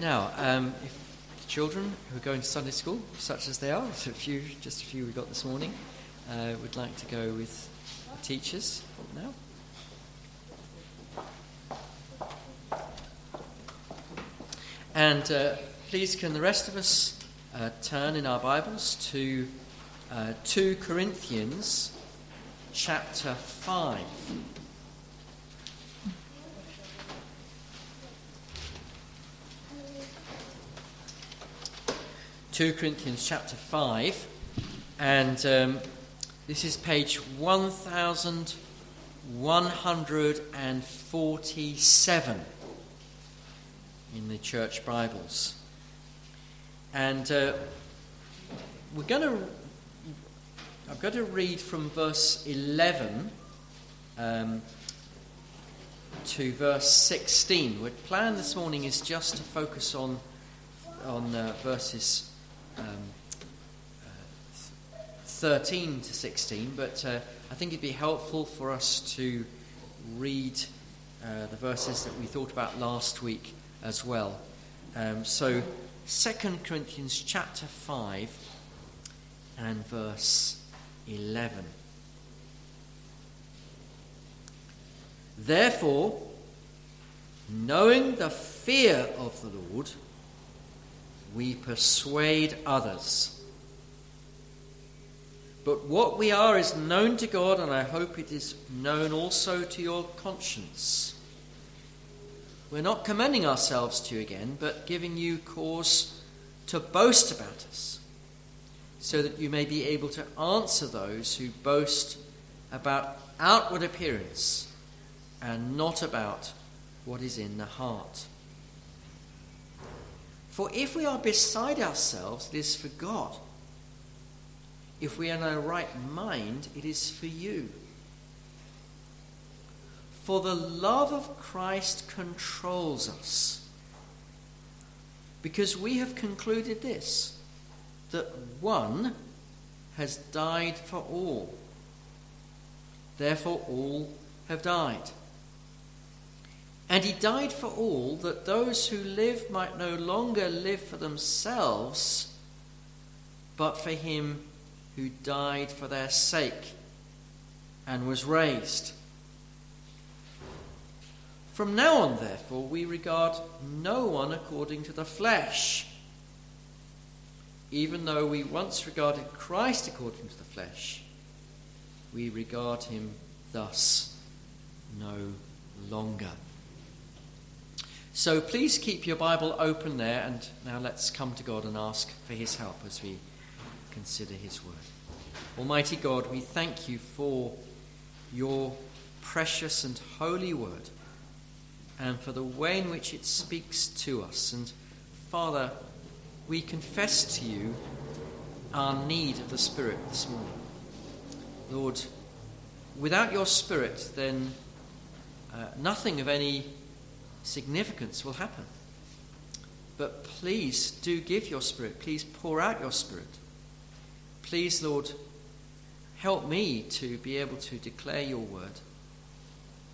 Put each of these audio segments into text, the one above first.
Now, um, if the children who are going to Sunday school, such as they are, a few, just a few we got this morning, uh, would like to go with the teachers now. And uh, please, can the rest of us uh, turn in our Bibles to uh, 2 Corinthians chapter 5. 2 Corinthians chapter 5, and um, this is page 1147 in the church Bibles. And uh, we're going to, I'm going to read from verse 11 um, to verse 16. Our plan this morning is just to focus on, on uh, verses 13 to 16, but uh, I think it'd be helpful for us to read uh, the verses that we thought about last week as well. Um, so, 2 Corinthians chapter 5 and verse 11. Therefore, knowing the fear of the Lord, we persuade others. But what we are is known to God, and I hope it is known also to your conscience. We're not commending ourselves to you again, but giving you cause to boast about us, so that you may be able to answer those who boast about outward appearance and not about what is in the heart. For if we are beside ourselves, it is for God. If we are in our right mind, it is for you. For the love of Christ controls us. Because we have concluded this that one has died for all. Therefore, all have died. And he died for all, that those who live might no longer live for themselves, but for him who died for their sake and was raised. From now on, therefore, we regard no one according to the flesh. Even though we once regarded Christ according to the flesh, we regard him thus no longer. So please keep your Bible open there, and now let's come to God and ask for His help as we consider His Word. Almighty God, we thank you for your precious and holy Word and for the way in which it speaks to us. And Father, we confess to you our need of the Spirit this morning. Lord, without your Spirit, then uh, nothing of any significance will happen. But please do give your Spirit. Please pour out your Spirit. Please, Lord, help me to be able to declare your word.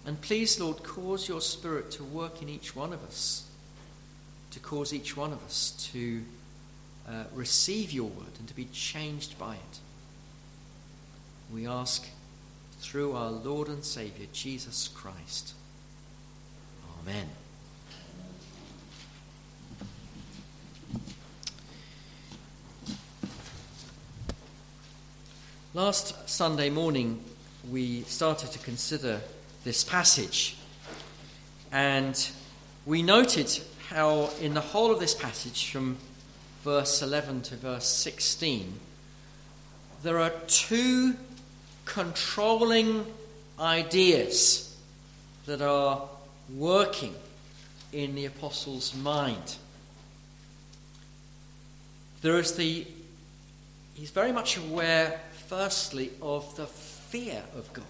And please, Lord, cause your Spirit to work in each one of us, to cause each one of us to uh, receive your word and to be changed by it. We ask through our Lord and Saviour, Jesus Christ. Amen. Last Sunday morning, we started to consider this passage, and we noted how, in the whole of this passage, from verse 11 to verse 16, there are two controlling ideas that are working in the apostle's mind. There is the, he's very much aware, firstly, of the fear of God.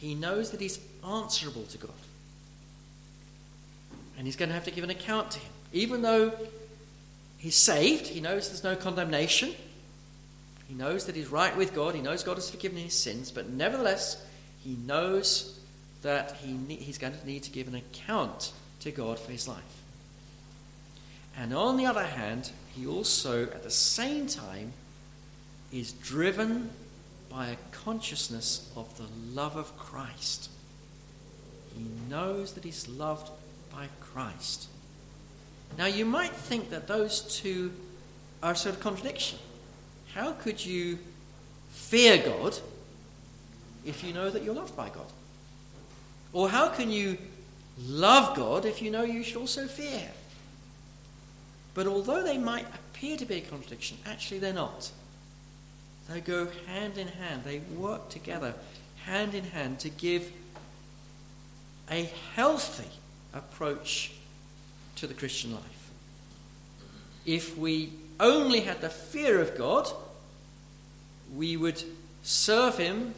He knows that he's answerable to God. And he's going to have to give an account to him. Even though he's saved, he knows there's no condemnation. He knows that he's right with God. He knows God has forgiven his sins. But nevertheless, he knows that he, he's going to need to give an account to God for his life. And on the other hand, he also, at the same time, is driven by a consciousness of the love of Christ. He knows that he's loved by Christ. Now, you might think that those two are sort of contradiction. How could you fear God if you know that you're loved by God? Or how can you love God if you know you should also fear? But although they might appear to be a contradiction, actually they're not. They go hand in hand, they work together hand in hand to give a healthy approach to the Christian life. If we only had the fear of God, we would serve Him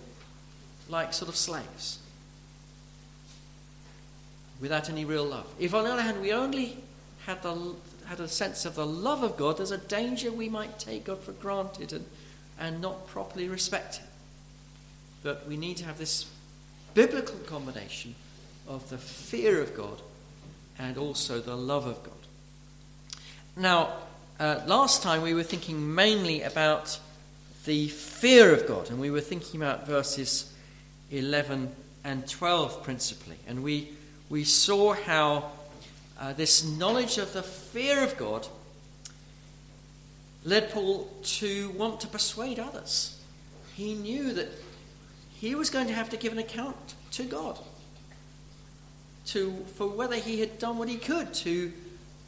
like sort of slaves without any real love. If, on the other hand, we only had, the, had a sense of the love of God, there's a danger we might take God for granted and, and not properly respect Him. But we need to have this biblical combination of the fear of God and also the love of God. Now, uh, last time we were thinking mainly about the fear of God, and we were thinking about verses 11 and 12 principally. And we, we saw how uh, this knowledge of the fear of God led Paul to want to persuade others. He knew that he was going to have to give an account to God to, for whether he had done what he could to,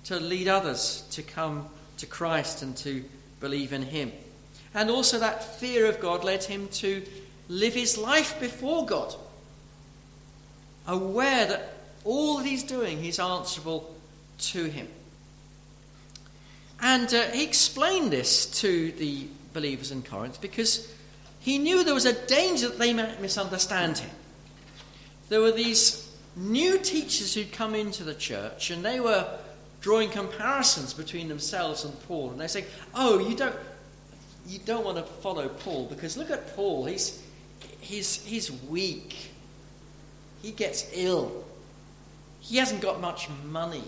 to lead others to come to Christ and to believe in him. And also, that fear of God led him to live his life before God, aware that all that he's doing, he's answerable to him. And uh, he explained this to the believers in Corinth because he knew there was a danger that they might misunderstand him. There were these new teachers who'd come into the church and they were drawing comparisons between themselves and Paul. And they say, oh, you don't, you don't want to follow Paul because look at Paul. He's, he's, he's weak. He gets ill. He hasn't got much money.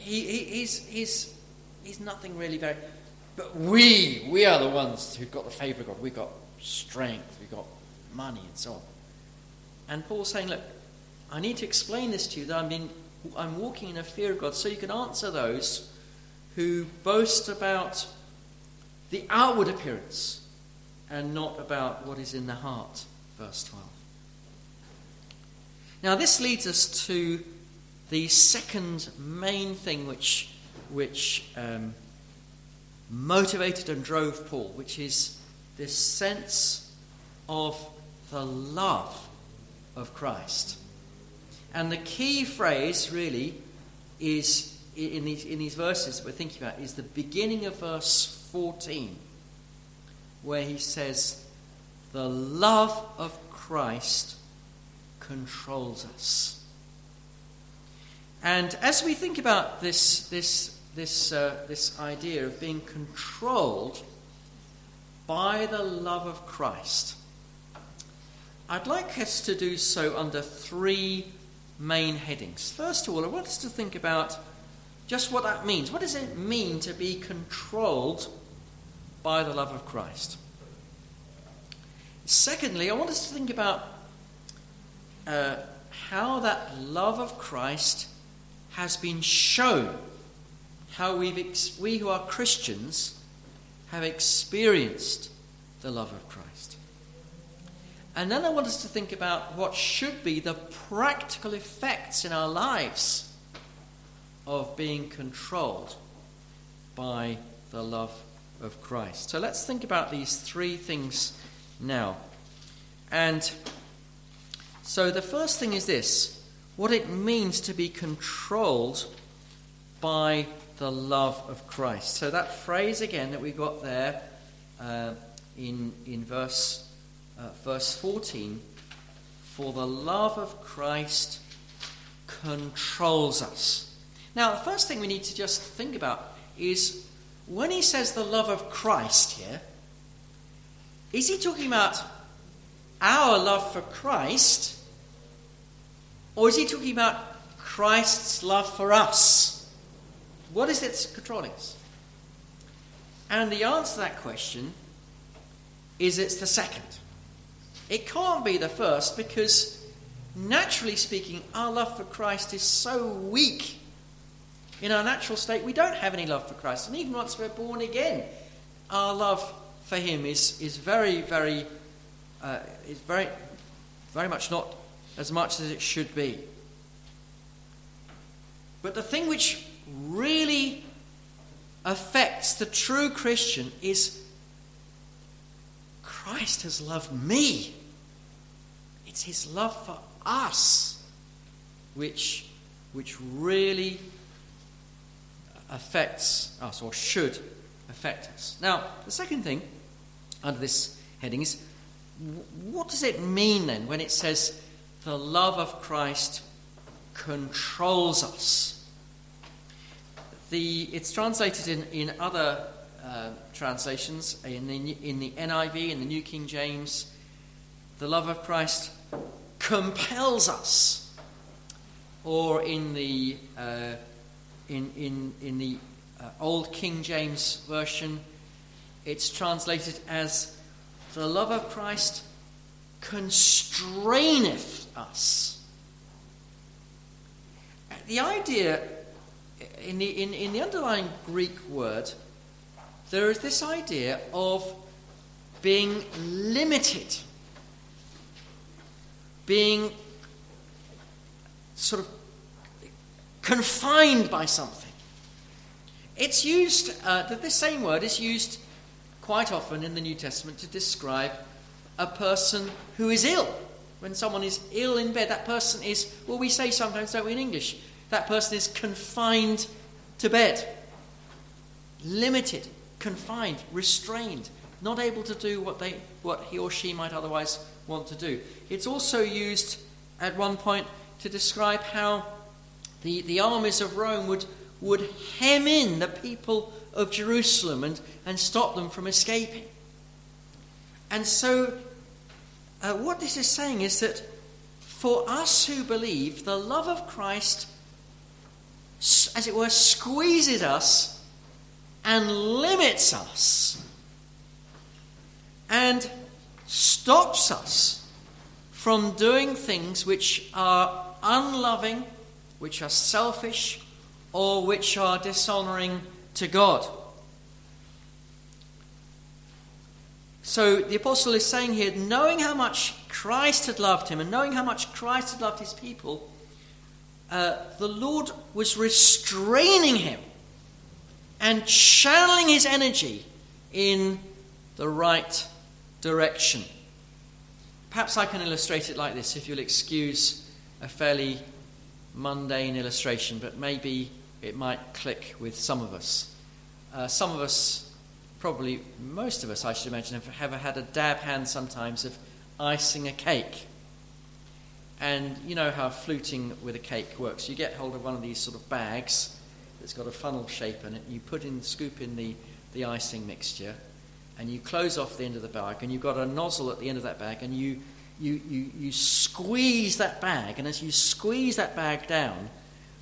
He, he, he's, he's, he's nothing really very. But we, we are the ones who've got the favour of God. We've got strength, we've got money, and so on. And Paul's saying, Look, I need to explain this to you that I'm, in, I'm walking in a fear of God so you can answer those who boast about the outward appearance and not about what is in the heart. Verse 12. Now, this leads us to the second main thing which, which um, motivated and drove Paul, which is this sense of the love of Christ. And the key phrase, really, is in these, in these verses we're thinking about, is the beginning of verse 14, where he says, The love of Christ controls us. And as we think about this, this, this, uh, this idea of being controlled by the love of Christ, I'd like us to do so under three main headings. First of all, I want us to think about just what that means. What does it mean to be controlled by the love of Christ? Secondly, I want us to think about uh, how that love of Christ has been shown, how we've ex- we who are Christians have experienced the love of Christ. And then I want us to think about what should be the practical effects in our lives of being controlled by the love of Christ. So let's think about these three things now. And so the first thing is this what it means to be controlled by the love of Christ. So that phrase again that we got there uh, in, in verse uh, verse 14 For the love of Christ controls us. Now, the first thing we need to just think about is when he says the love of Christ here, is he talking about our love for Christ, or is he talking about Christ's love for us? what is it that's controlling us? And the answer to that question is it's the second. It can't be the first because, naturally speaking, our love for Christ is so weak. In our natural state, we don't have any love for Christ. And even once we're born again, our love for Him is, is very, very, uh, is very, very much not as much as it should be. But the thing which really affects the true Christian is Christ has loved me. It's his love for us which, which really affects us or should affect us. Now, the second thing under this heading is what does it mean then when it says the love of Christ controls us? The, it's translated in, in other uh, translations, in the, in the NIV, in the New King James, the love of Christ compels us. Or in the, uh, in, in, in the uh, Old King James Version, it's translated as the love of Christ constraineth us. The idea in the, in, in the underlying Greek word, there is this idea of being limited, being sort of confined by something. It's used, uh, the same word is used quite often in the New Testament to describe a person who is ill. When someone is ill in bed, that person is, well, we say sometimes, don't we, in English, that person is confined to bed. Limited, confined, restrained, not able to do what, they, what he or she might otherwise want to do. It's also used at one point to describe how the, the armies of Rome would, would hem in the people of Jerusalem and, and stop them from escaping. And so, uh, what this is saying is that for us who believe, the love of Christ as it were, squeezes us and limits us and stops us from doing things which are unloving, which are selfish, or which are dishonoring to God. So the apostle is saying here, knowing how much Christ had loved him and knowing how much Christ had loved his people, uh, the Lord was restraining him and channeling his energy in the right direction. Perhaps I can illustrate it like this, if you'll excuse a fairly mundane illustration, but maybe it might click with some of us. Uh, some of us, probably most of us, I should imagine, have, have had a dab hand sometimes of icing a cake. And you know how fluting with a cake works. You get hold of one of these sort of bags that's got a funnel shape in it, and you put in, scoop in the, the icing mixture, and you close off the end of the bag, and you've got a nozzle at the end of that bag, and you, you, you, you squeeze that bag, and as you squeeze that bag down,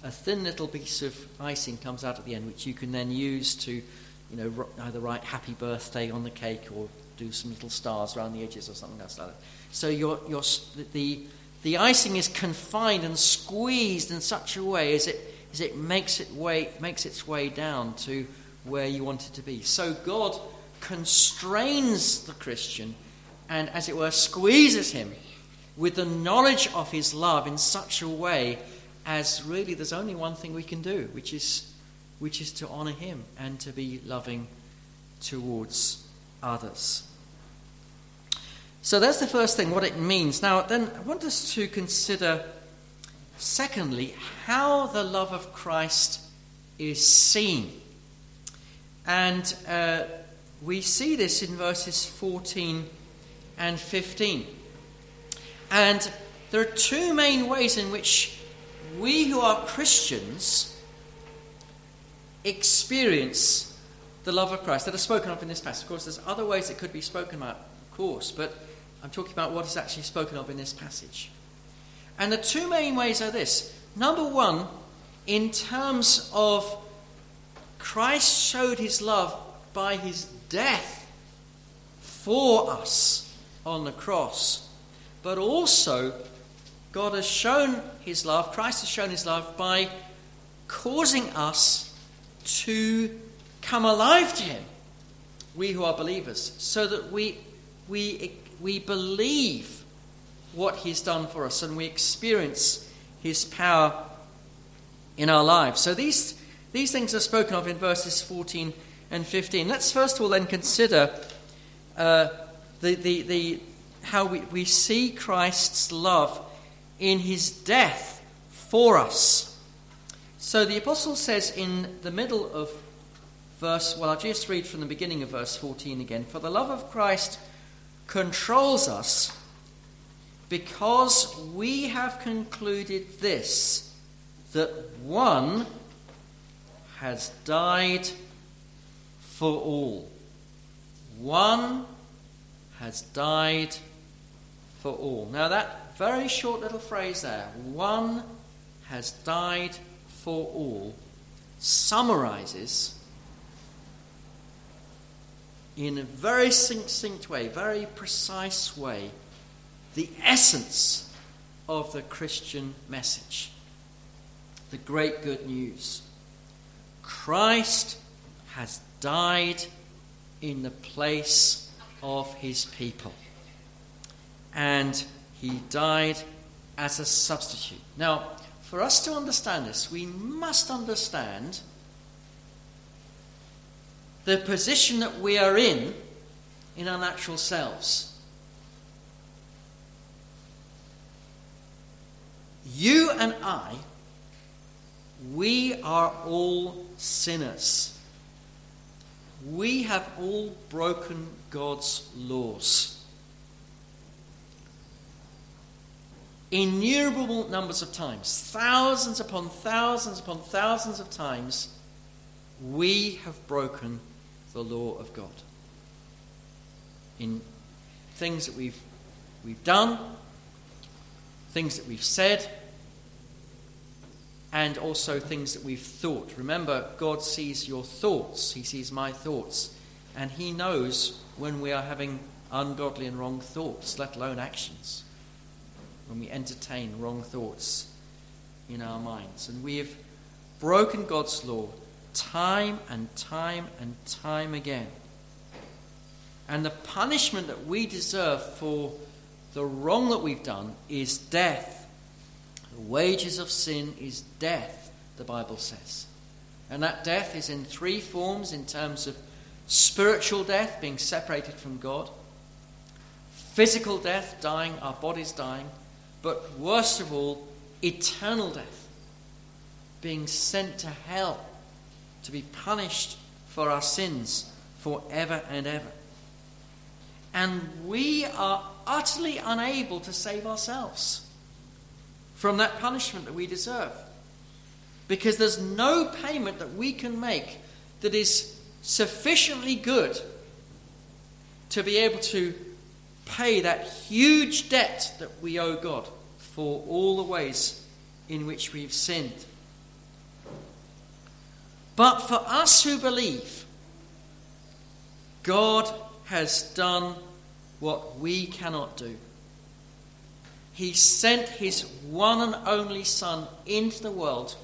a thin little piece of icing comes out at the end, which you can then use to, you know, either write happy birthday on the cake or do some little stars around the edges or something else like that. So your, your, the, the icing is confined and squeezed in such a way as it, as it makes, it way, makes its way down to where you want it to be. So God constrains the Christian and, as it were, squeezes him with the knowledge of his love in such a way as really there's only one thing we can do, which is, which is to honour him and to be loving towards others. So that's the first thing, what it means. Now, then, I want us to consider, secondly, how the love of Christ is seen. And uh, we see this in verses 14 and 15. And there are two main ways in which we who are Christians experience the love of Christ that are spoken of in this passage. Of course, there's other ways it could be spoken about, of course, but I'm talking about what is actually spoken of in this passage. And the two main ways are this. Number one, in terms of Christ showed his love by his death for us on the cross, but also God has shown his love, Christ has shown his love by causing us to come alive to him, we who are believers, so that we, we, we believe what he's done for us and we experience his power in our lives. So these, these things are spoken of in verses 14 and 15. Let's first of all then consider uh, the, the, the, how we, we see Christ's love in his death for us. So the apostle says in the middle of verse, well, I'll just read from the beginning of verse 14 again. For the love of Christ controls us because we have concluded this that one has died for all. One has died for all. Now, that very short little phrase there, one has died for all, summarizes in a very succinct way, very precise way, the essence of the Christian message. The great good news. Christ has died in the place of his people. And he died as a substitute. Now, for us to understand this, we must understand the position that we are in in our natural selves. You and I, we are all sinners. We have all broken God's laws. Innumerable numbers of times, thousands upon thousands upon thousands of times, we have broken the law of God. In things that we've, we've done, things that we've said, and also things that we've thought. Remember, God sees your thoughts, He sees my thoughts, and He knows when we are having ungodly and wrong thoughts, let alone actions when we entertain wrong thoughts in our minds. And we have broken God's law time and time and time again. And the punishment that we deserve for the wrong that we've done is death. The wages of sin is death, the Bible says. And that death is in three forms in terms of spiritual death, being separated from God, physical death, dying, our bodies dying, but worst of all, eternal death, being sent to hell to be punished for our sins forever and ever. And we are utterly unable to save ourselves from that punishment that we deserve. Because there's no payment that we can make that is sufficiently good to be able to pay that huge debt that we owe God for all the ways in which we've sinned. But for us who believe, God has done what we cannot do. He sent his one and only Son into the world,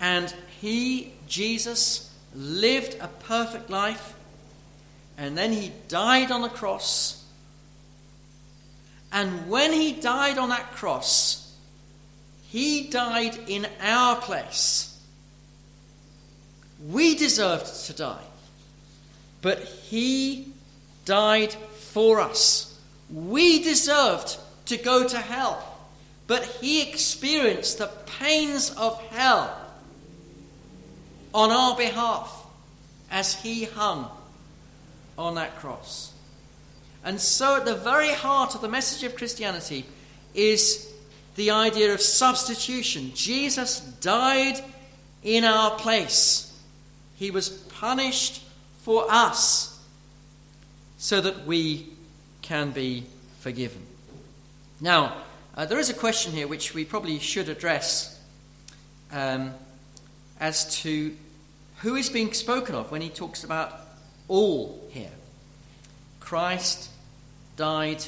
and he, Jesus, lived a perfect life and then he died on the cross. And when he died on that cross, he died in our place. We deserved to die, but he died for us. We deserved to go to hell, but he experienced the pains of hell on our behalf as he hung on that cross. And so, at the very heart of the message of Christianity is the idea of substitution. Jesus died in our place, He was punished for us so that we can be forgiven. Now, uh, there is a question here which we probably should address um, as to who is being spoken of when he talks about all here? Christ died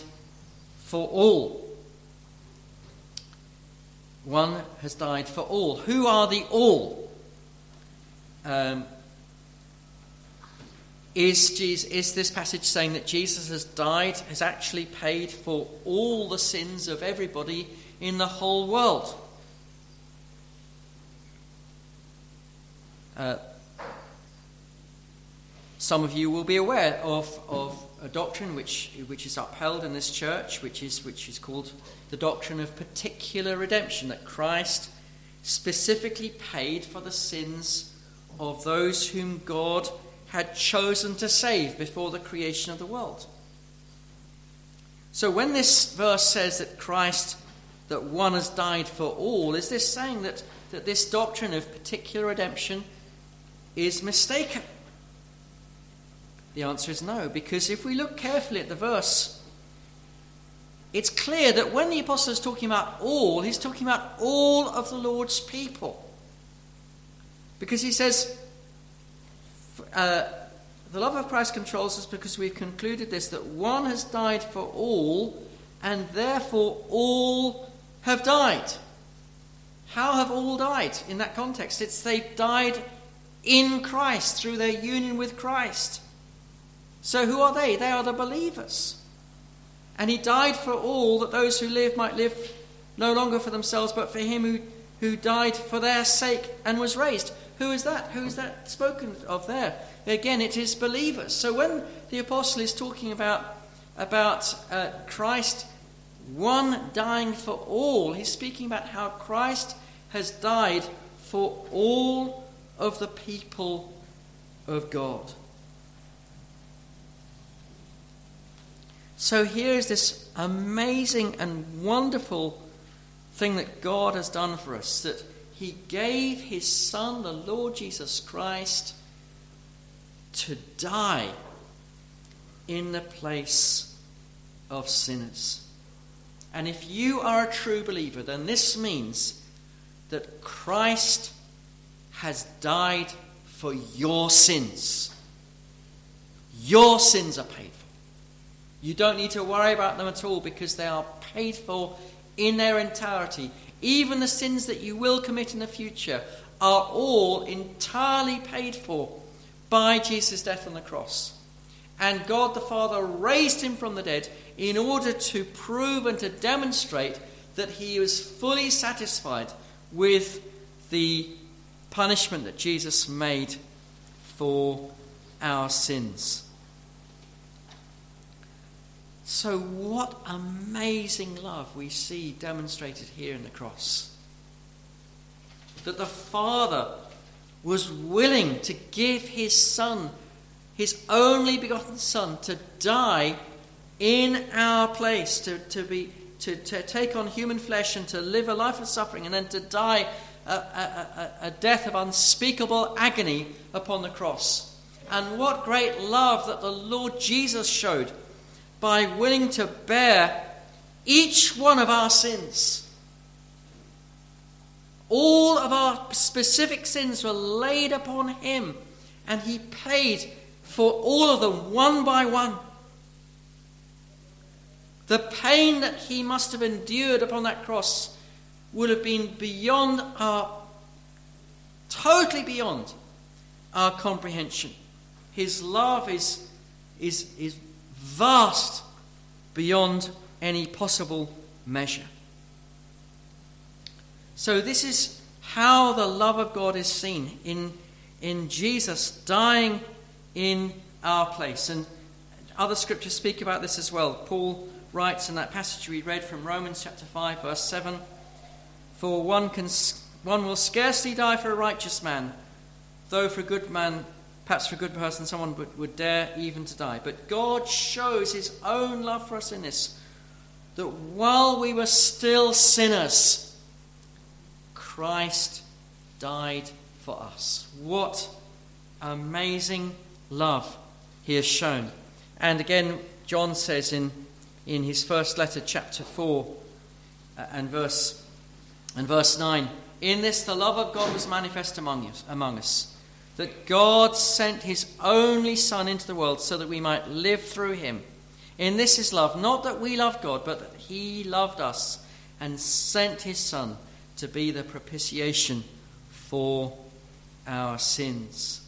for all. One has died for all. Who are the all? Um, is, Jesus, is this passage saying that Jesus has died, has actually paid for all the sins of everybody in the whole world? Uh, some of you will be aware of, of a doctrine which, which is upheld in this church, which is, which is called the doctrine of particular redemption, that Christ specifically paid for the sins of those whom God had chosen to save before the creation of the world. So when this verse says that Christ, that one has died for all, is this saying that, that this doctrine of particular redemption is mistaken? The answer is no, because if we look carefully at the verse, it's clear that when the apostle is talking about all, he's talking about all of the Lord's people. Because he says, uh, the love of Christ controls us because we've concluded this that one has died for all, and therefore all have died. How have all died in that context? It's they've died in Christ through their union with Christ. So who are they? They are the believers. And he died for all that those who live might live no longer for themselves, but for him who, who died for their sake and was raised. Who is that? Who is that spoken of there? Again, it is believers. So when the apostle is talking about, about uh, Christ, one dying for all, he's speaking about how Christ has died for all of the people of God. So here's this amazing and wonderful thing that God has done for us that He gave His Son, the Lord Jesus Christ, to die in the place of sinners. And if you are a true believer, then this means that Christ has died for your sins. Your sins are paid. You don't need to worry about them at all because they are paid for in their entirety. Even the sins that you will commit in the future are all entirely paid for by Jesus' death on the cross. And God the Father raised him from the dead in order to prove and to demonstrate that he was fully satisfied with the punishment that Jesus made for our sins. So, what amazing love we see demonstrated here in the cross. That the Father was willing to give his Son, his only begotten Son, to die in our place, to, to, be, to, to take on human flesh and to live a life of suffering, and then to die a, a, a, a death of unspeakable agony upon the cross. And what great love that the Lord Jesus showed by willing to bear each one of our sins. All of our specific sins were laid upon him, and he paid for all of them one by one. The pain that he must have endured upon that cross would have been beyond our, totally beyond our comprehension. His love is, is, is vast beyond any possible measure. So, this is how the love of God is seen in, in Jesus dying in our place. And other scriptures speak about this as well. Paul writes in that passage we read from Romans chapter 5, verse 7 For one, can, one will scarcely die for a righteous man, though for a good man Perhaps for a good person, someone would, would dare even to die. But God shows his own love for us in this that while we were still sinners, Christ died for us. What amazing love he has shown. And again, John says in, in his first letter, chapter 4, uh, and, verse, and verse 9 In this the love of God was manifest among. Among us that God sent his only Son into the world so that we might live through him. In this is love, not that we love God, but that he loved us and sent his Son to be the propitiation for our sins.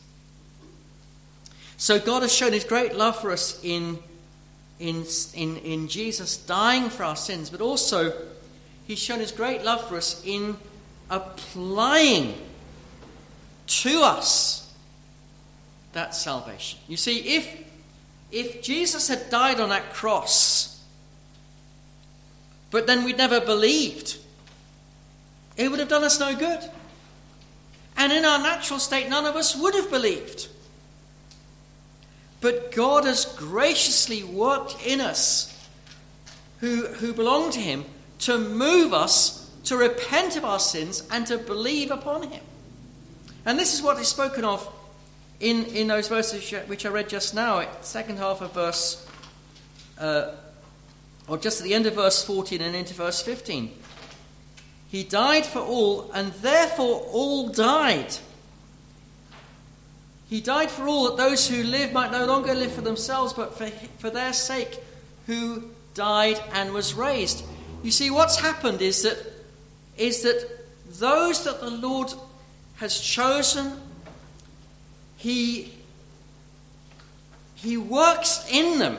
So God has shown his great love for us in, in, in, in Jesus dying for our sins, but also he's shown his great love for us in applying to us that salvation. You see, if, if Jesus had died on that cross, but then we'd never believed, it would have done us no good. And in our natural state, none of us would have believed. But God has graciously worked in us who, who belong to Him to move us to repent of our sins and to believe upon Him. And this is what is spoken of in, in those verses which I read just now, second half of verse, uh, or just at the end of verse 14 and into verse 15. He died for all, and therefore all died. He died for all, that those who live might no longer live for themselves, but for, for their sake who died and was raised. You see, what's happened is that, is that those that the Lord has chosen, He, he works in them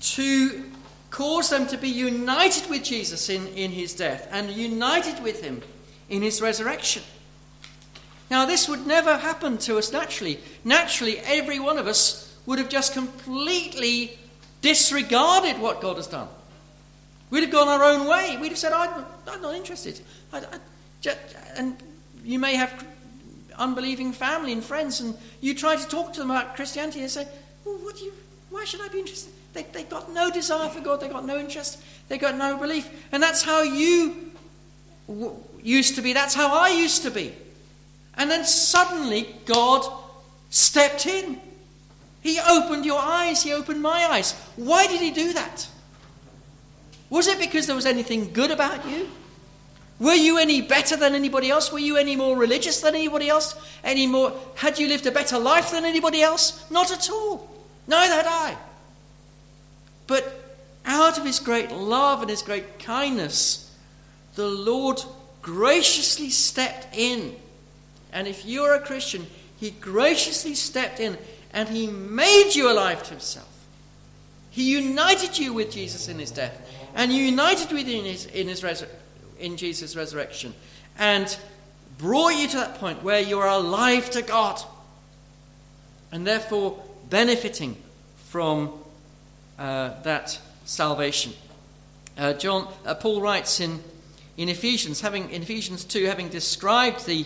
to cause them to be united with Jesus in, in his death and united with him in his resurrection. Now, this would never happen to us naturally. Naturally, every one of us would have just completely disregarded what God has done. We'd have gone our own way. We'd have said, I'm, I'm not interested. I, I, and you may have unbelieving family and friends, and you try to talk to them about Christianity and say, well, what do you, why should I be interested? They, they got no desire for God, they've got no interest, they've got no belief. And that's how you w- used to be, that's how I used to be. And then suddenly God stepped in. He opened your eyes, He opened my eyes. Why did He do that? Was it because there was anything good about you? Were you any better than anybody else? Were you any more religious than anybody else? Any more had you lived a better life than anybody else? Not at all. Neither had I. But out of his great love and his great kindness, the Lord graciously stepped in. And if you're a Christian, he graciously stepped in and he made you alive to himself. He united you with Jesus in his death and united with you in, his, in, his resur- in Jesus' resurrection and brought you to that point where you are alive to God and therefore benefiting from uh, that salvation. Uh, John, uh, Paul writes in, in Ephesians, having in Ephesians 2, having described the,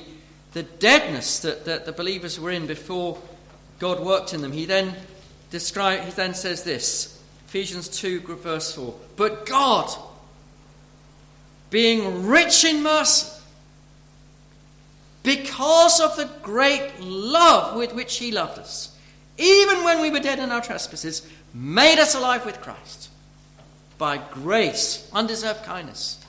the deadness that, that the believers were in before God worked in them, he then describe, he then says this, Ephesians 2, verse 4. But God, being rich in mercy, because of the great love with which he loved us, even when we were dead in our trespasses, made us alive with Christ. By grace, undeserved kindness,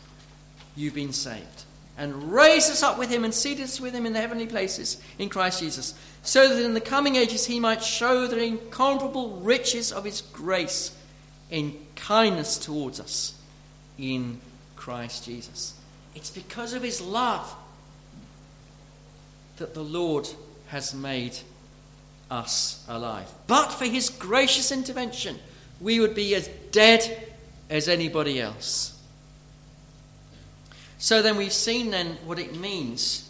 you've been saved. And raised us up with him and seated us with him in the heavenly places in Christ Jesus, so that in the coming ages he might show the incomparable riches of his grace in kindness towards us in Christ Jesus. It's because of his love that the Lord has made us alive. But for his gracious intervention, we would be as dead as anybody else. So then we've seen then what it means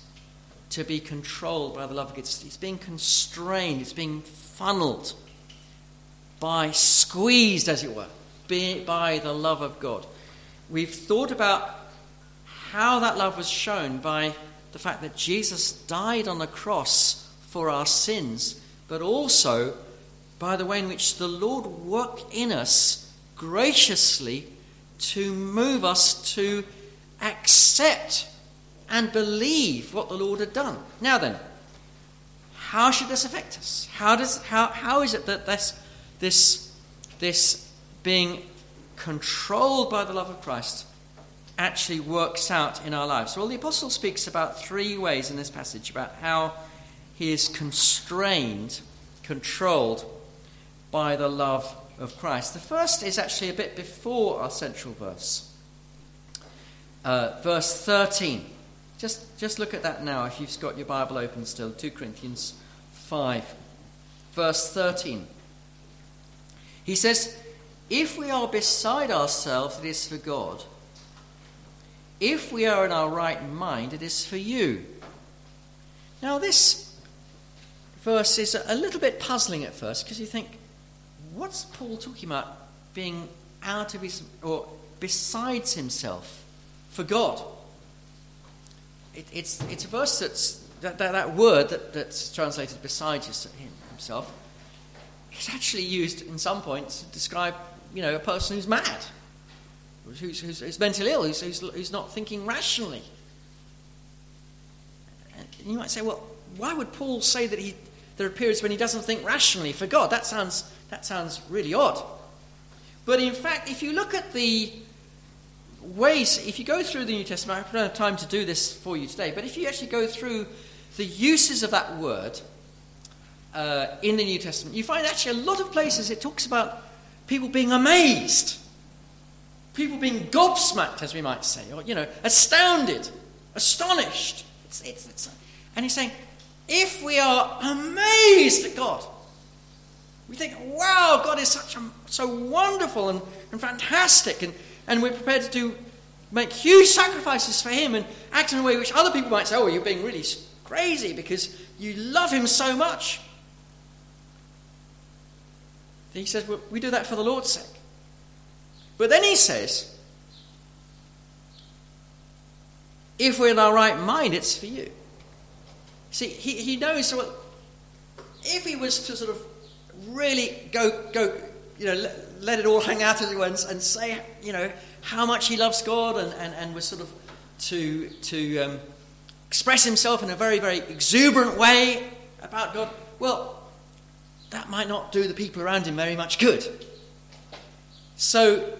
to be controlled by the love of God. It's being constrained, it's being funneled by, squeezed as it were, by the love of God. We've thought about how that love was shown by the fact that Jesus died on the cross for our sins but also by the way in which the Lord worked in us graciously to move us to accept and believe what the Lord had done. Now then, how should this affect us? How, does, how, how is it that this, this, this being controlled by the love of Christ actually works out in our lives? Well, the Apostle speaks about three ways in this passage about how he is constrained, controlled by the love of Christ. The first is actually a bit before our central verse. Uh, verse 13. Just, just look at that now if you've got your Bible open still. 2 Corinthians 5, verse 13. He says, If we are beside ourselves, it is for God. If we are in our right mind, it is for you. Now, this verse is a little bit puzzling at first because you think, what's Paul talking about being out of his, or besides himself for God? It, it's, it's a verse that's, that, that, that word that, that's translated beside himself is actually used in some points to describe, you know, a person who's mad, who's, who's, who's mentally ill, who's, who's, who's not thinking rationally. And you might say, well, why would Paul say that he, there are periods when he doesn't think rationally for God? That sounds, that sounds really odd. But in fact, if you look at the ways, if you go through the New Testament, I don't have time to do this for you today, but if you actually go through the uses of that word uh, in the New Testament, you find actually a lot of places it talks about people being amazed, people being gobsmacked, as we might say, or, you know, astounded, astonished. It's, it's, it's, and he's saying, if we are amazed at God, we think, wow, God is such a, so wonderful and, and fantastic, and, and we're prepared to do, make huge sacrifices for Him and act in a way which other people might say, oh, you're being really crazy because you love Him so much. He says, well, we do that for the Lord's sake. But then he says, if we're in our right mind, it's for you. See, he, he knows well, if he was to sort of really go, go you know, let, let it all hang out as it were and, and, say, you know, how much he loves God and, and, and was sort of to, to um, express himself in a very, very exuberant way about God, well, that might not do the people around him very much good. So,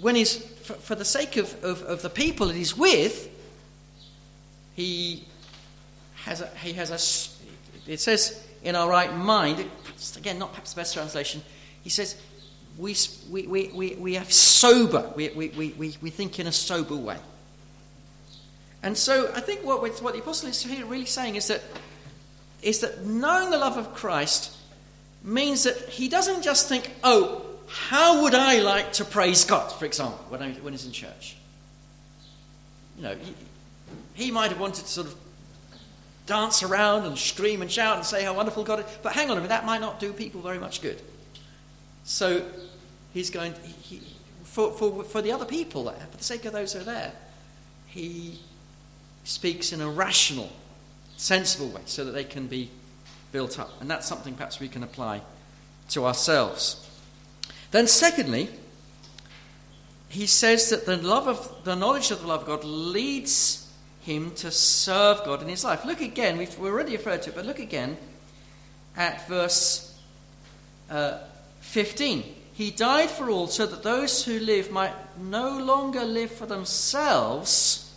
when he's, for, for the sake of, of, of the people that he's with, he has a, he has a, it says in our right mind, again, not perhaps the best translation, he says, we, we, we, we, we have sober, we, we, we, we think in a sober way. And so I think what, what the apostle is here really saying is that, is that knowing the love of Christ means that he doesn't just think, oh, how would I like to praise God, for example, when, I, when he's in church? You know, he, he might have wanted to sort of dance around and scream and shout and say how wonderful God is. But hang on a minute, that might not do people very much good. So he's going, he, for, for, for the other people there, for the sake of those who are there, he speaks in a rational, sensible way so that they can be built up. And that's something perhaps we can apply to ourselves. Then, secondly, he says that the love of the knowledge of the love of God leads him to serve God in his life. Look again, we've already referred to it, but look again at verse uh, 15. He died for all so that those who live might no longer live for themselves,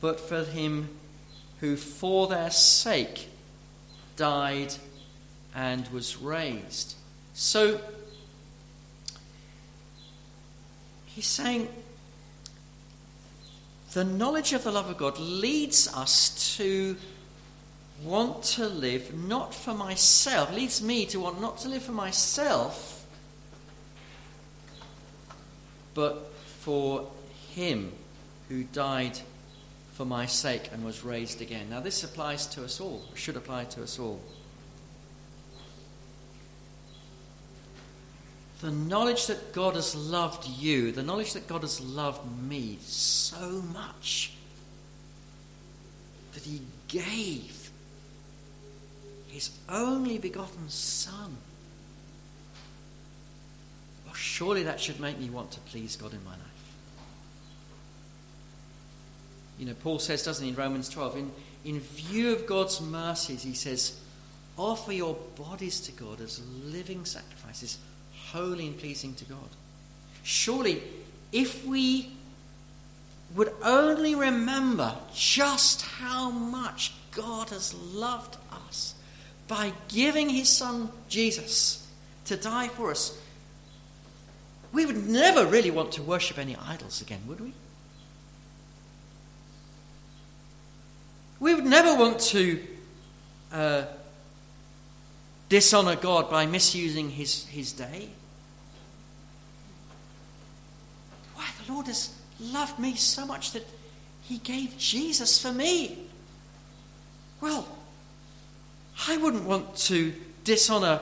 but for him who for their sake died and was raised. So, he's saying the knowledge of the love of God leads us to want to live not for myself, leads me to want not to live for myself, but for Him who died for my sake and was raised again. Now, this applies to us all, should apply to us all. the knowledge that God has loved you, the knowledge that God has loved me so much that he gave his only begotten Son. Well, surely that should make me want to please God in my life. You know, Paul says, doesn't he, in Romans 12, in, in view of God's mercies, he says, offer your bodies to God as living sacrifices holy and pleasing to God. Surely, if we would only remember just how much God has loved us by giving his son Jesus to die for us, we would never really want to worship any idols again, would we? We would never want to uh, dishonor God by misusing his, his day. Why, the Lord has loved me so much that he gave Jesus for me. Well, I wouldn't want to dishonor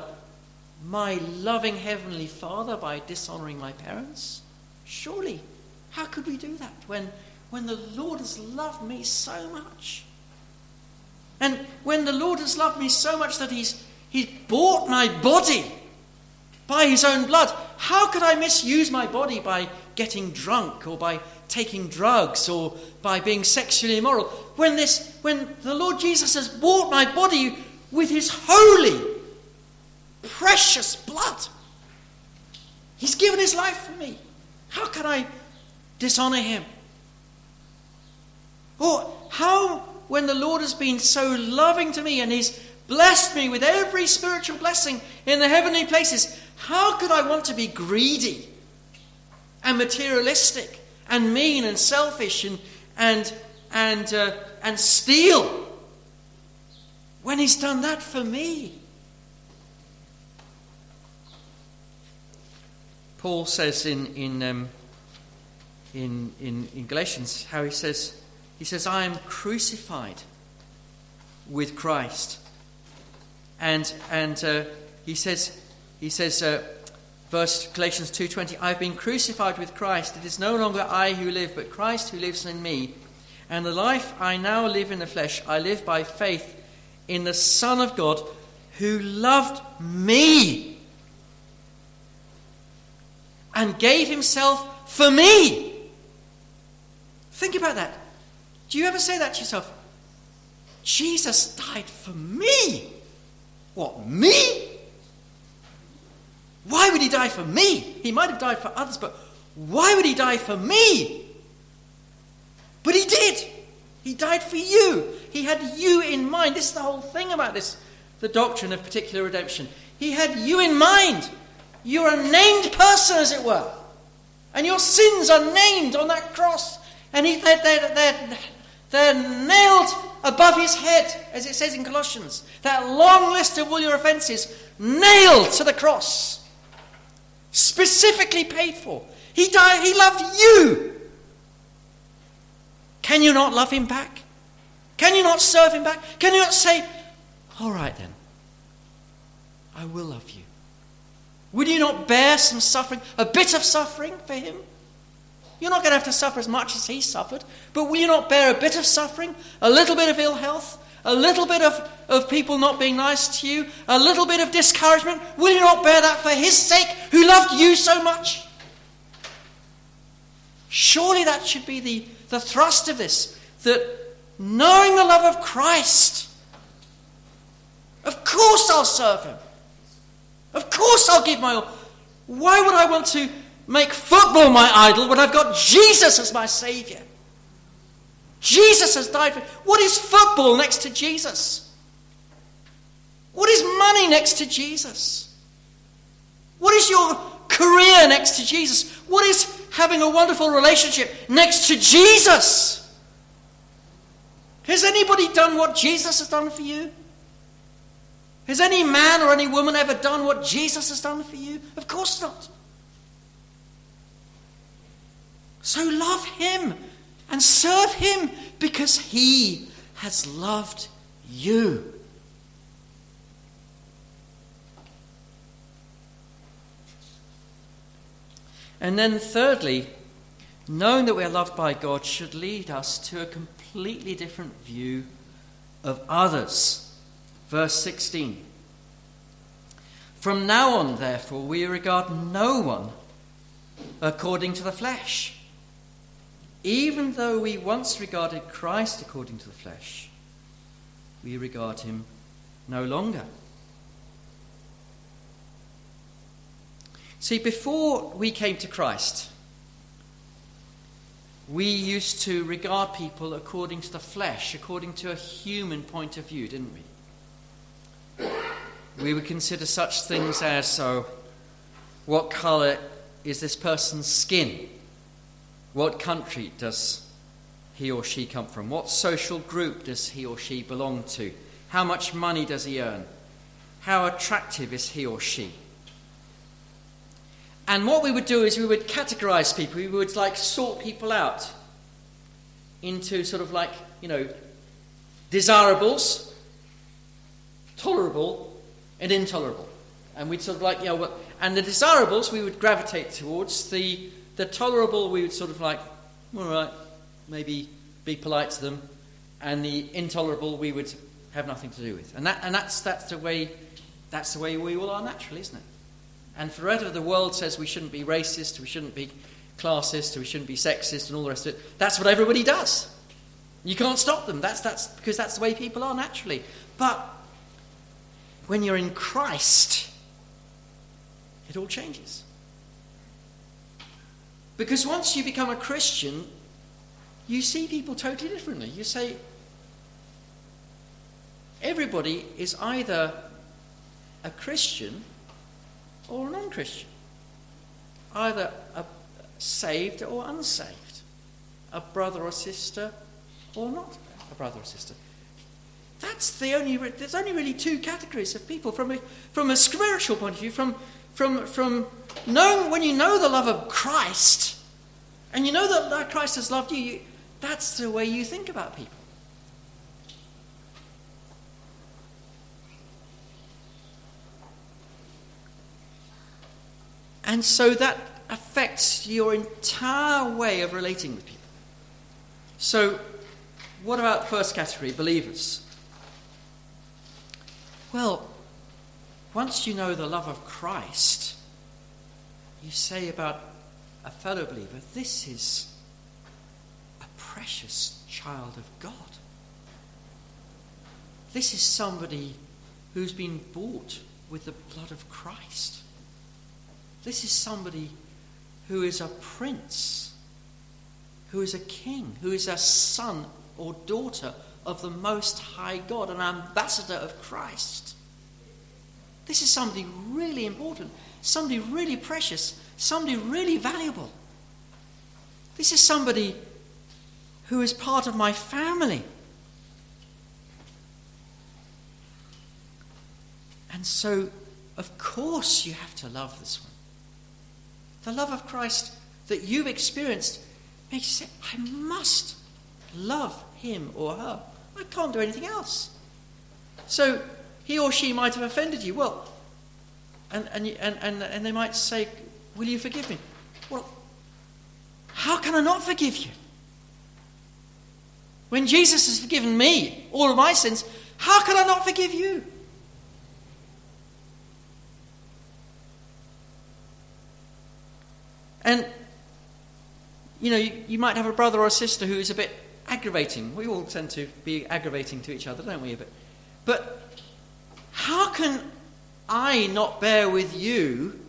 my loving Heavenly Father by dishonoring my parents. Surely, how could we do that when, when the Lord has loved me so much? And when the Lord has loved me so much that He's, he's bought my body by His own blood, how could I misuse my body by getting drunk or by taking drugs or by being sexually immoral? When, this, when the Lord Jesus has bought my body with His holy, precious blood, He's given His life for me. How can I dishonor Him? Or how when the Lord has been so loving to me and He's blessed me with every spiritual blessing in the heavenly places, how could I want to be greedy and materialistic and mean and selfish and, and, and, uh, and steal when He's done that for me? Paul says in, in, um, in, in, in Galatians how he says, he says, I am crucified with Christ. And, and uh, he says, he says uh, verse Galatians 2.20, I've been crucified with Christ. It is no longer I who live, but Christ who lives in me. And the life I now live in the flesh, I live by faith in the Son of God who loved me and gave himself for me. Think about that. Do you ever say that to yourself? Jesus died for me. What, me? Why would he die for me? He might have died for others, but why would he die for me? But he did. He died for you. He had you in mind. This is the whole thing about this, the doctrine of particular redemption. He had you in mind. You're a named person, as it were. And your sins are named on that cross. And he, they're, they're, they're, they're nailed above his head, as it says in Colossians. That long list of all your offences nailed to the cross. Specifically paid for. He died, he loved you. Can you not love him back? Can you not serve him back? Can you not say, All right then, I will love you? Will you not bear some suffering, a bit of suffering for him? You're not going to have to suffer as much as he suffered, but will you not bear a bit of suffering, a little bit of ill health, a little bit of, of people not being nice to you, a little bit of discouragement? Will you not bear that for his sake, who loved you so much? Surely that should be the, the thrust of this that knowing the love of Christ, of course I'll serve him. Of course I'll give my all. Why would I want to make football my idol when I've got Jesus as my Savior. Jesus has died for. Me. What is football next to Jesus? What is money next to Jesus? What is your career next to Jesus? What is having a wonderful relationship next to Jesus? Has anybody done what Jesus has done for you? Has any man or any woman ever done what Jesus has done for you? Of course not. So love him and serve him because he has loved you. And then, thirdly, knowing that we are loved by God should lead us to a completely different view of others. Verse 16. From now on, therefore, we regard no one according to the flesh. Even though we once regarded Christ according to the flesh, we regard him no longer. See, before we came to Christ, we used to regard people according to the flesh, according to a human point of view, didn't we? We would consider such things as so, what colour is this person's skin? What country does he or she come from? What social group does he or she belong to? How much money does he earn? How attractive is he or she? And what we would do is we would categorize people. We would like sort people out into sort of like, you know, desirables, tolerable, and intolerable. And we'd sort of like, you know, and the desirables we would gravitate towards. The, the tolerable we would sort of like, all right, maybe be polite to them. And the intolerable we would have nothing to do with. And, that, and that's, that's, the way, that's the way we all are naturally, isn't it? And forever the world says we shouldn't be racist, we shouldn't be classist, we shouldn't be sexist, and all the rest of it. That's what everybody does. You can't stop them. That's, that's because that's the way people are naturally. But when you're in Christ, it all changes. Because once you become a Christian, you see people totally differently. You say, everybody is either a Christian or a non Christian, either a saved or unsaved, a brother or sister or not a brother or sister. That's the only, there's only really two categories of people from a, from a spiritual point of view, from, from, from knowing, when you know the love of Christ, and you know that Christ has loved you, you that's the way you think about people. And so that affects your entire way of relating with people. So, what about first category, believers? Well, once you know the love of Christ, you say about a fellow believer, this is a precious child of God. This is somebody who's been bought with the blood of Christ. This is somebody who is a prince, who is a king, who is a son or daughter of the Most High God, an ambassador of Christ. This is somebody really important, somebody really precious, somebody really valuable. This is somebody who is part of my family. And so, of course, you have to love this one. The love of Christ that you've experienced makes you say, I must love him or her. I can't do anything else. So he or she might have offended you. Well, and, and, and, and, and they might say, Will you forgive me? Well, how can I not forgive you? When Jesus has forgiven me all of my sins, how can I not forgive you? And, you know, you, you might have a brother or a sister who is a bit aggravating. We all tend to be aggravating to each other, don't we? But, but how can I not bear with you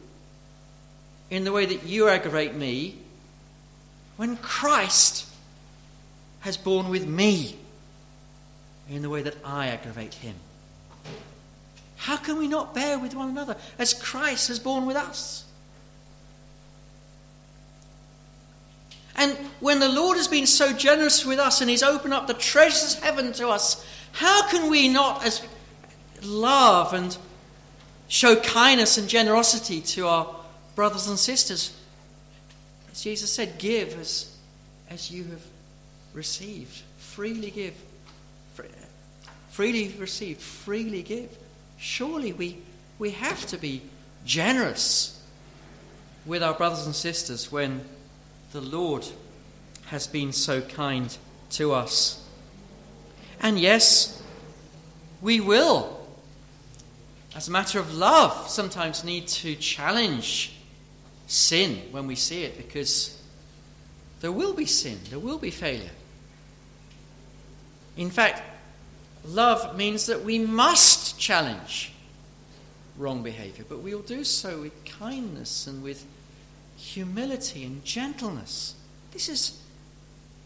in the way that you aggravate me when Christ has borne with me in the way that I aggravate him? How can we not bear with one another as Christ has borne with us? And when the Lord has been so generous with us and He's opened up the treasures of heaven to us, how can we not as love and show kindness and generosity to our brothers and sisters? As Jesus said, give as, as you have received. Freely give. Freely receive. Freely give. Surely we, we have to be generous with our brothers and sisters when the Lord has been so kind to us. And yes, we will, as a matter of love, sometimes need to challenge sin when we see it because there will be sin, there will be failure. In fact, love means that we must challenge wrong behavior, but we'll do so with kindness and with humility and gentleness. This is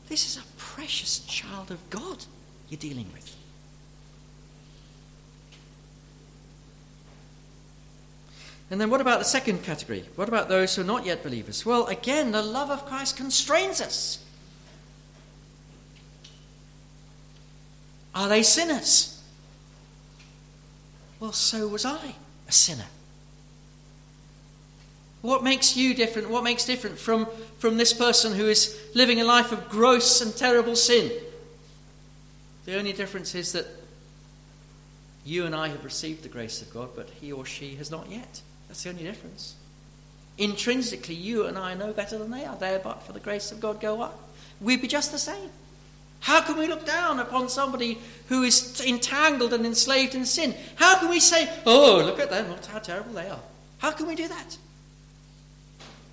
this is a precious child of God you're dealing with. And then what about the second category? What about those who are not yet believers? Well, again, the love of Christ constrains us. Are they sinners? Well, so was I, a sinner. What makes you different? What makes different from, from this person who is living a life of gross and terrible sin? The only difference is that you and I have received the grace of God, but he or she has not yet. That's the only difference. Intrinsically, you and I know better than they are. They are but for the grace of God go up. We'd be just the same. How can we look down upon somebody who is entangled and enslaved in sin? How can we say, oh, look at them, look how terrible they are? How can we do that?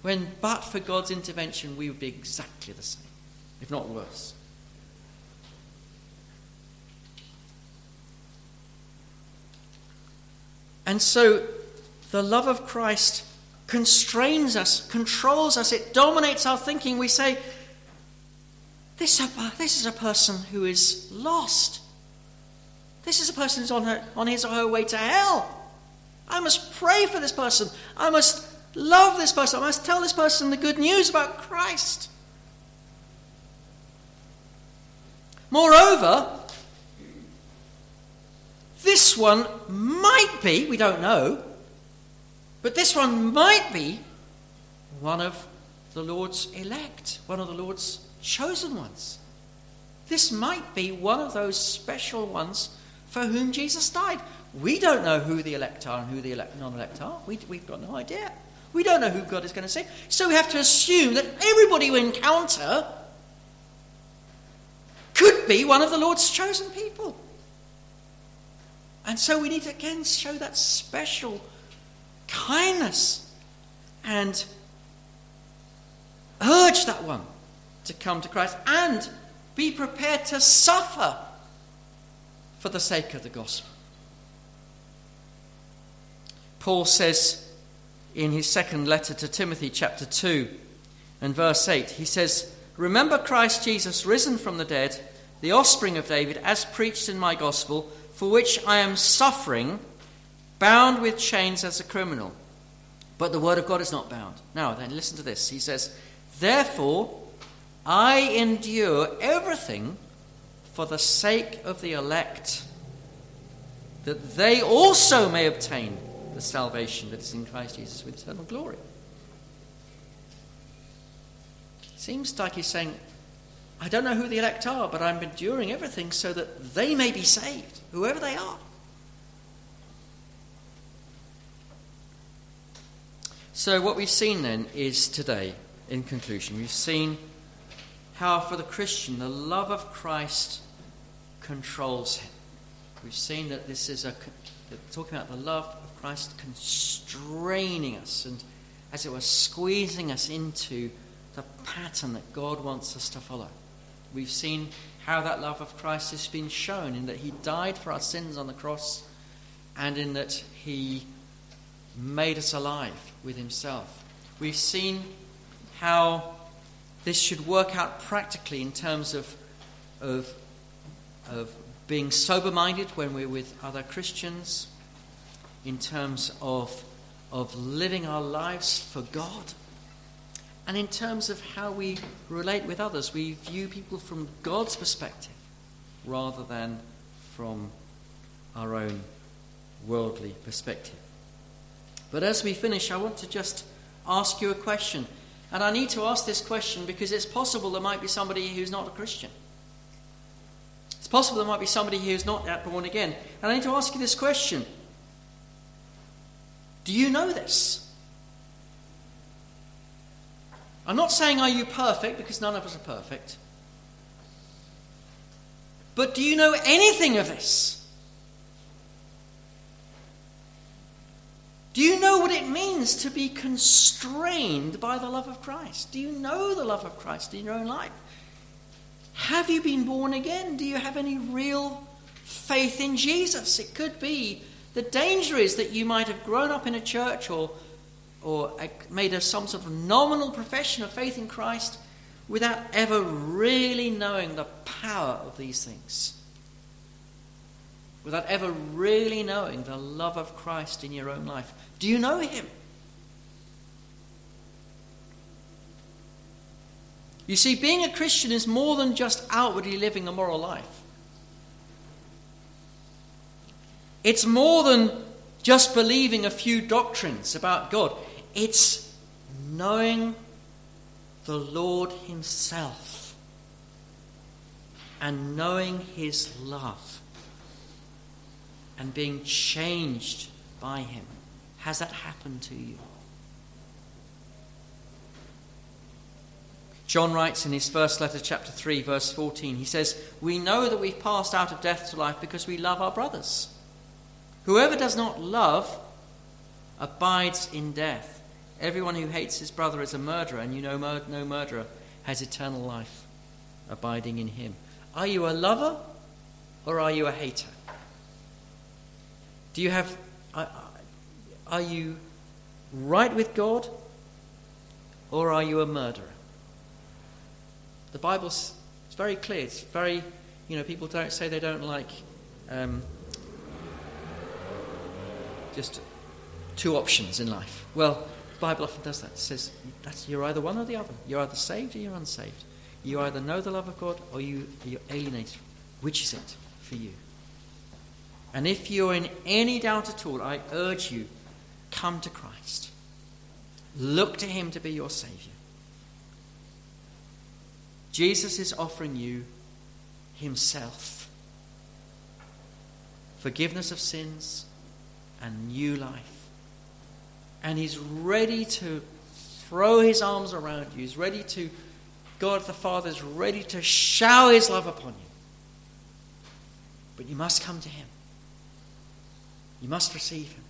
When, but for God's intervention, we would be exactly the same, if not worse. And so the love of Christ constrains us, controls us, it dominates our thinking. We say, this, this is a person who is lost. This is a person who's on, her, on his or her way to hell. I must pray for this person. I must love this person. I must tell this person the good news about Christ. Moreover, this one might be, we don't know, but this one might be one of the Lord's elect, one of the Lord's chosen ones. This might be one of those special ones for whom Jesus died. We don't know who the elect are and who the non elect are. We, we've got no idea. We don't know who God is going to save. So we have to assume that everybody we encounter could be one of the Lord's chosen people. And so we need to again show that special kindness and urge that one to come to Christ and be prepared to suffer for the sake of the gospel. Paul says in his second letter to Timothy, chapter 2 and verse 8, he says, Remember Christ Jesus risen from the dead, the offspring of David, as preached in my gospel, for which I am suffering bound with chains as a criminal. But the word of God is not bound. Now, then, listen to this. He says, Therefore, I endure everything for the sake of the elect, that they also may obtain the salvation that is in Christ Jesus with eternal glory. Seems like he's saying, I don't know who the elect are, but I'm enduring everything so that they may be saved, whoever they are. So, what we've seen then is today, in conclusion, we've seen how for the Christian the love of Christ controls him. We've seen that this is a talking about the love of Christ constraining us and, as it were, squeezing us into the pattern that God wants us to follow. We've seen how that love of Christ has been shown in that He died for our sins on the cross and in that He made us alive with himself. We've seen how this should work out practically in terms of, of, of being sober minded when we're with other Christians, in terms of, of living our lives for God, and in terms of how we relate with others. We view people from God's perspective rather than from our own worldly perspective. But as we finish, I want to just ask you a question. And I need to ask this question because it's possible there might be somebody who's not a Christian. It's possible there might be somebody who's not yet born again. And I need to ask you this question Do you know this? I'm not saying are you perfect because none of us are perfect. But do you know anything of this? Do you know what it means to be constrained by the love of Christ? Do you know the love of Christ in your own life? Have you been born again? Do you have any real faith in Jesus? It could be. The danger is that you might have grown up in a church or, or made a, some sort of nominal profession of faith in Christ, without ever really knowing the power of these things. Without ever really knowing the love of Christ in your own life. Do you know Him? You see, being a Christian is more than just outwardly living a moral life. It's more than just believing a few doctrines about God. It's knowing the Lord Himself and knowing His love and being changed by Him. Has that happened to you? John writes in his first letter, chapter 3, verse 14, he says, We know that we've passed out of death to life because we love our brothers. Whoever does not love abides in death. Everyone who hates his brother is a murderer, and you know no murderer has eternal life abiding in him. Are you a lover or are you a hater? Do you have. Are you right with God or are you a murderer? The Bible's it's very clear. It's very, you know, people don't say they don't like um, just two options in life. Well, the Bible often does that. It says that's, you're either one or the other. You're either saved or you're unsaved. You either know the love of God or you, you're alienated. Which is it for you? And if you're in any doubt at all, I urge you, come to Christ. Look to Him to be your Saviour. Jesus is offering you Himself forgiveness of sins and new life. And He's ready to throw His arms around you. He's ready to, God the Father is ready to shower His love upon you. But you must come to Him. You must receive Him.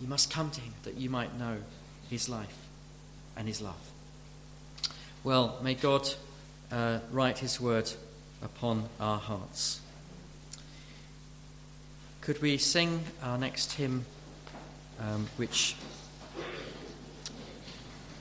You must come to Him that you might know His life and His love. Well, may God uh, write His word upon our hearts. Could we sing our next hymn, um, which